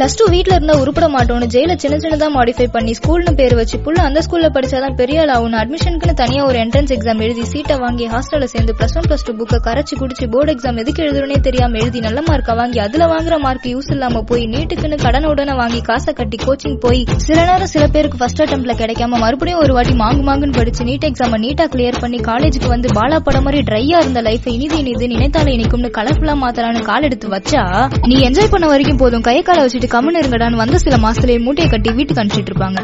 Plus two வீட்ல இருந்தா உருப்பட மாட்டோம்னு ஜெயில சின்ன சின்னதா மாடிஃபை பண்ணி ஸ்கூல்னு பேர் வச்சு புள்ள அந்த ஸ்கூல்ல படிச்சாதான் பெரிய ஆள் ஆகணும் அட்மிஷனுக்குன்னு தனியா ஒரு என்ட்ரன்ஸ் எக்ஸாம் எழுதி சீட்டை வாங்கி ஹாஸ்டல்ல சேர்ந்து பிளஸ் ஒன் பிளஸ் டூ புக்கை கரைச்சு குடிச்சு போர்டு எக்ஸாம் எதுக்கு எழுதுறனே தெரியாம எழுதி நல்ல மார்க்கை வாங்கி அதுல வாங்குற மார்க் யூஸ் இல்லாம போய் நீட்டுக்குன்னு கடன் உடனே வாங்கி காசை கட்டி கோச்சிங் போய் சில நேரம் சில பேருக்கு ஃபர்ஸ்ட் அட்டம்ப்ட்ல கிடைக்காம மறுபடியும் ஒரு வாட்டி மாங்கு மாங்குன்னு படிச்சு நீட் எக்ஸாம் நீட்டா கிளியர் பண்ணி காலேஜுக்கு வந்து பாலா படம் மாதிரி ட்ரையா இருந்த லைஃப் இனிது இனிது நினைத்தாலே இனிக்கும்னு கலர்ஃபுல்லா மாத்தலான்னு கால் எடுத்து வச்சா நீ என்ஜாய் பண்ண வரைக்கும் போதும். கை காலை வச்சுட்டு கம்முன்னு இருங்கடான்னு வந்த சில மாசத்துலயே மூட்டையை கட்டி வீட்டுக்கு அனுப்பிச்சிட்டு இருப்பாங்க.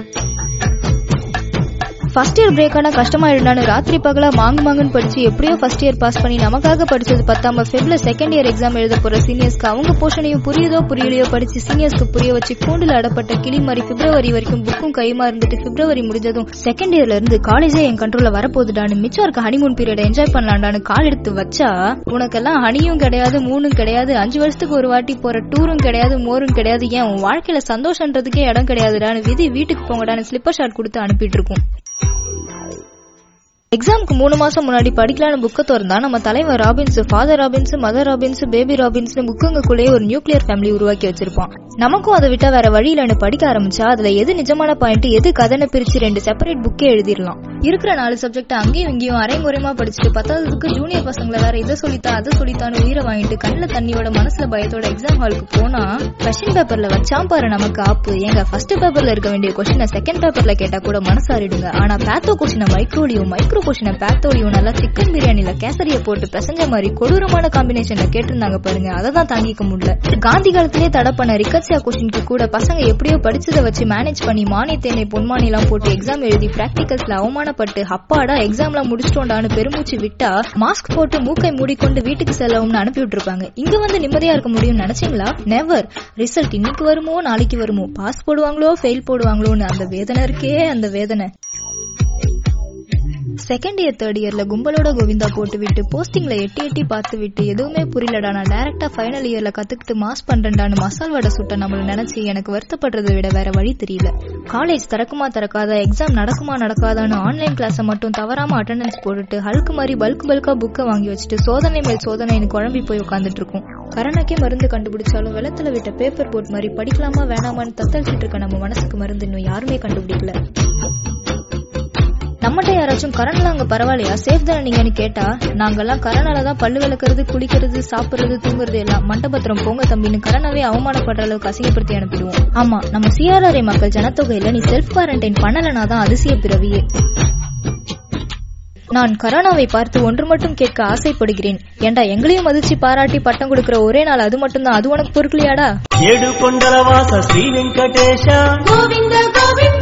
ஃபர்ஸ்ட் இயர் பிரேக் ஆனா கஷ்டமாயிடுனான்னு ராத்திரி பகலா மாங்கு மாங்குன்னு படிச்சு எப்படியோ ஃபர்ஸ்ட் இயர் பாஸ் பண்ணி நமக்காக படிச்சது பத்தாம ஃபெப்ல செகண்ட் இயர் எக்ஸாம் எழுத போற சீனியர்ஸ்க்கு அவங்க போர்ஷனையும் புரியுதோ புரியலையோ படிச்சு சீனியர்ஸ்க்கு புரிய வச்சு கூண்டில் அடப்பட்ட கிளி மாதிரி பிப்ரவரி வரைக்கும் புக்கும் கைமா இருந்துட்டு பிப்ரவரி முடிஞ்சதும் செகண்ட் இயர்ல இருந்து காலேஜே என் கண்ட்ரோல்ல வரப்போகுதுடான்னு மிச்சம் இருக்க ஹனிமூன் பீரியட் என்ஜாய் பண்ணலாம்டான்னு கால் எடுத்து வச்சா உனக்கெல்லாம் ஹனியும் கிடையாது மூணும் கிடையாது அஞ்சு வருஷத்துக்கு ஒரு வாட்டி போற டூரும் கிடையாது மோரும் கிடையாது ஏன் உன் வாழ்க்கையில சந்தோஷன்றதுக்கே இடம் கிடையாதுடான்னு விதி வீட்டுக்கு போங்கடான்னு ஸ்லிப்பர் ஷாட் கொடுத்து அனுப்பிட்டு இருக்கும். எக்ஸாமுக்கு மூணு மாசம் முன்னாடி படிக்கலான புக்கை திறந்தா நம்ம தலைவர் Robins father Robins mother Robins baby Robins புக்குங்களுக்குள்ளேயே ஒரு நியூக்ளியர் ஃபேமிலி உருவாக்கி வச்சிருப்பான். நமக்கும் அதை விட்டா வேற வழியிலன்னு படிக்க ஆரம்பிச்சா அதுல எது நிஜமான பாயிண்ட் எது கதனை பிரிச்சு ரெண்டு செப்பரேட் புக்கே எழுதிடலாம். இருக்கிற நாலு சப்ஜெக்ட் அங்கேயும் இங்கேயும் அரைமுறைமா படிச்சுட்டு பத்தாவதுக்கு ஜூனியர் பசங்களை வேற இதை சொல்லித்தா அதை சொல்லித்தான்னு உயிரை வாங்கிட்டு கண்ணுல தண்ணியோட மனசுல பயத்தோட எக்ஸாம் ஹாலுக்கு போனா கொஸ்டின் பேப்பர்ல வச்சாம் பாரு நமக்கு ஆப்பு. எங்க ஃபர்ஸ்ட் பேப்பர்ல இருக்க வேண்டிய கொஸ்டினை செகண்ட் பேப்பர்ல கேட்டா கூட மனசாரிடுங்க. ஆனா பேத்தோ கொஸ்டினை மைக்ரோலியும் மைக்ரோ கொஸ்டினை பேத்தோலியும் நல்லா சிக்கன் பிரியாணில கேசரிய போட்டு பிசைஞ்ச மாதிரி கொடூரமான காம்பினேஷன்ல கேட்டிருந்தாங்க பாருங்க. அதை தான் தாங்கிக்க முடியல. காந்தி காலத்திலே தடை பண்ண ரிகர்சியா கொஸ்டினுக்கு கூட பசங்க எப்படியோ படிச்சதை வச்சு மேனேஜ் பண்ணி மானிய தேனை பொன்மானி எல்லாம் போட்டு எக்ஸாம் எழுதி பிராக்டிகல்ஸ்ல அவமானப்பட்டு அப்பாடா எக்ஸாம்ல முடிச்சிட்டோண்டான்னு பெருமூச்சு விட்டா மாஸ்க் போட்டு மூக்கை மூடிக்கொண்டு வீட்டுக்கு செல்லவும்னு அனுப்பி விட்டுருப்பாங்க இங்க வந்து நிம்மதியா இருக்க முடியும்னு நினைச்சீங்களா? நெவர் ரிசல்ட் இன்னைக்கு வருமோ நாளைக்கு வருமோ? பாஸ் போடுவாங்களோ ஃபெயில் போடுவாங்களோன்னு அந்த வேதனை இருக்கே அந்த வேதனை. செகண்ட் இயர் தேர்ட் இயர்ல கும்பலோட கோவிந்தா போட்டு விட்டு போஸ்டிங்ல எட்டி எட்டி பார்த்து விட்டு எதுவுமே புரியலடா நான் டைரக்டா ஃபைனல் இயர்ல கத்துக்கிட்டு மாஸ் பண்றேன்டான்னு மசால் வடை சுட்ட நம்மள நினைச்சு எனக்கு வருத்தப்படுறதை விட வேற வழி தெரியல. காலேஜ் திறக்குமா திறக்காதா எக்ஸாம் நடக்குமா நடக்காதான்னு ஆன்லைன் கிளாஸை மட்டும் தவறாம அட்டண்டன்ஸ் போட்டுட்டு ஹல்க்கு மாதிரி பல்க் பல்கா புக்கை வாங்கி வச்சுட்டு சோதனை மேல் சோதனைன்னு குழம்பி போய் உட்காந்துட்டு இருக்கும். கரணக்கே மருந்து கண்டுபிடிச்சாலும் வெள்ளத்துல விட்ட பேப்பர் போட் மாதிரி படிக்கலாமா வேணாமான்னு தத்தளிச்சிட்டு இருக்க நம்ம மனசுக்கு மருந்து இன்னும் யாருமே கண்டுபிடிக்கல. யாராச்சும் கரண்ட்ல அங்க பரவாயில்லையா? சேஃப் தானே நீங்கன்னு கேட்டா? நாங்கெல்லாம் கரண்டால தான் பல்லு விளக்குறது குளிக்கிறது சாப்பிடுறது தூங்குறது எல்லாம் மண்டபத்திரம் போங்க தம்பின்னு கரணாவே அவமானப்படுற அளவுக்கு அசிங்கப்படுத்தி அனுப்பிடுவோம். ஆமா நம்ம சிஆர்ஆர்ஐ மக்கள் ஜனத்தொகையில நீ செல்ஃப் குவாரண்டைன் பண்ணலனா தான் அதிசய பிறவியே. நான் கரோனாவை பார்த்து ஒன்று மட்டும் கேட்க ஆசைப்படுகிறேன். ஏண்டா எங்களையும் மதிச்சு பாராட்டி பட்டம் கொடுக்கிற ஒரே நாள் அது மட்டும்தான்? அது உனக்கு பொறுக்கலையாடா? ஏடு கொண்டலவாச ஸ்ரீ வெங்கடேஷா. கோவிந்த கோவிந்த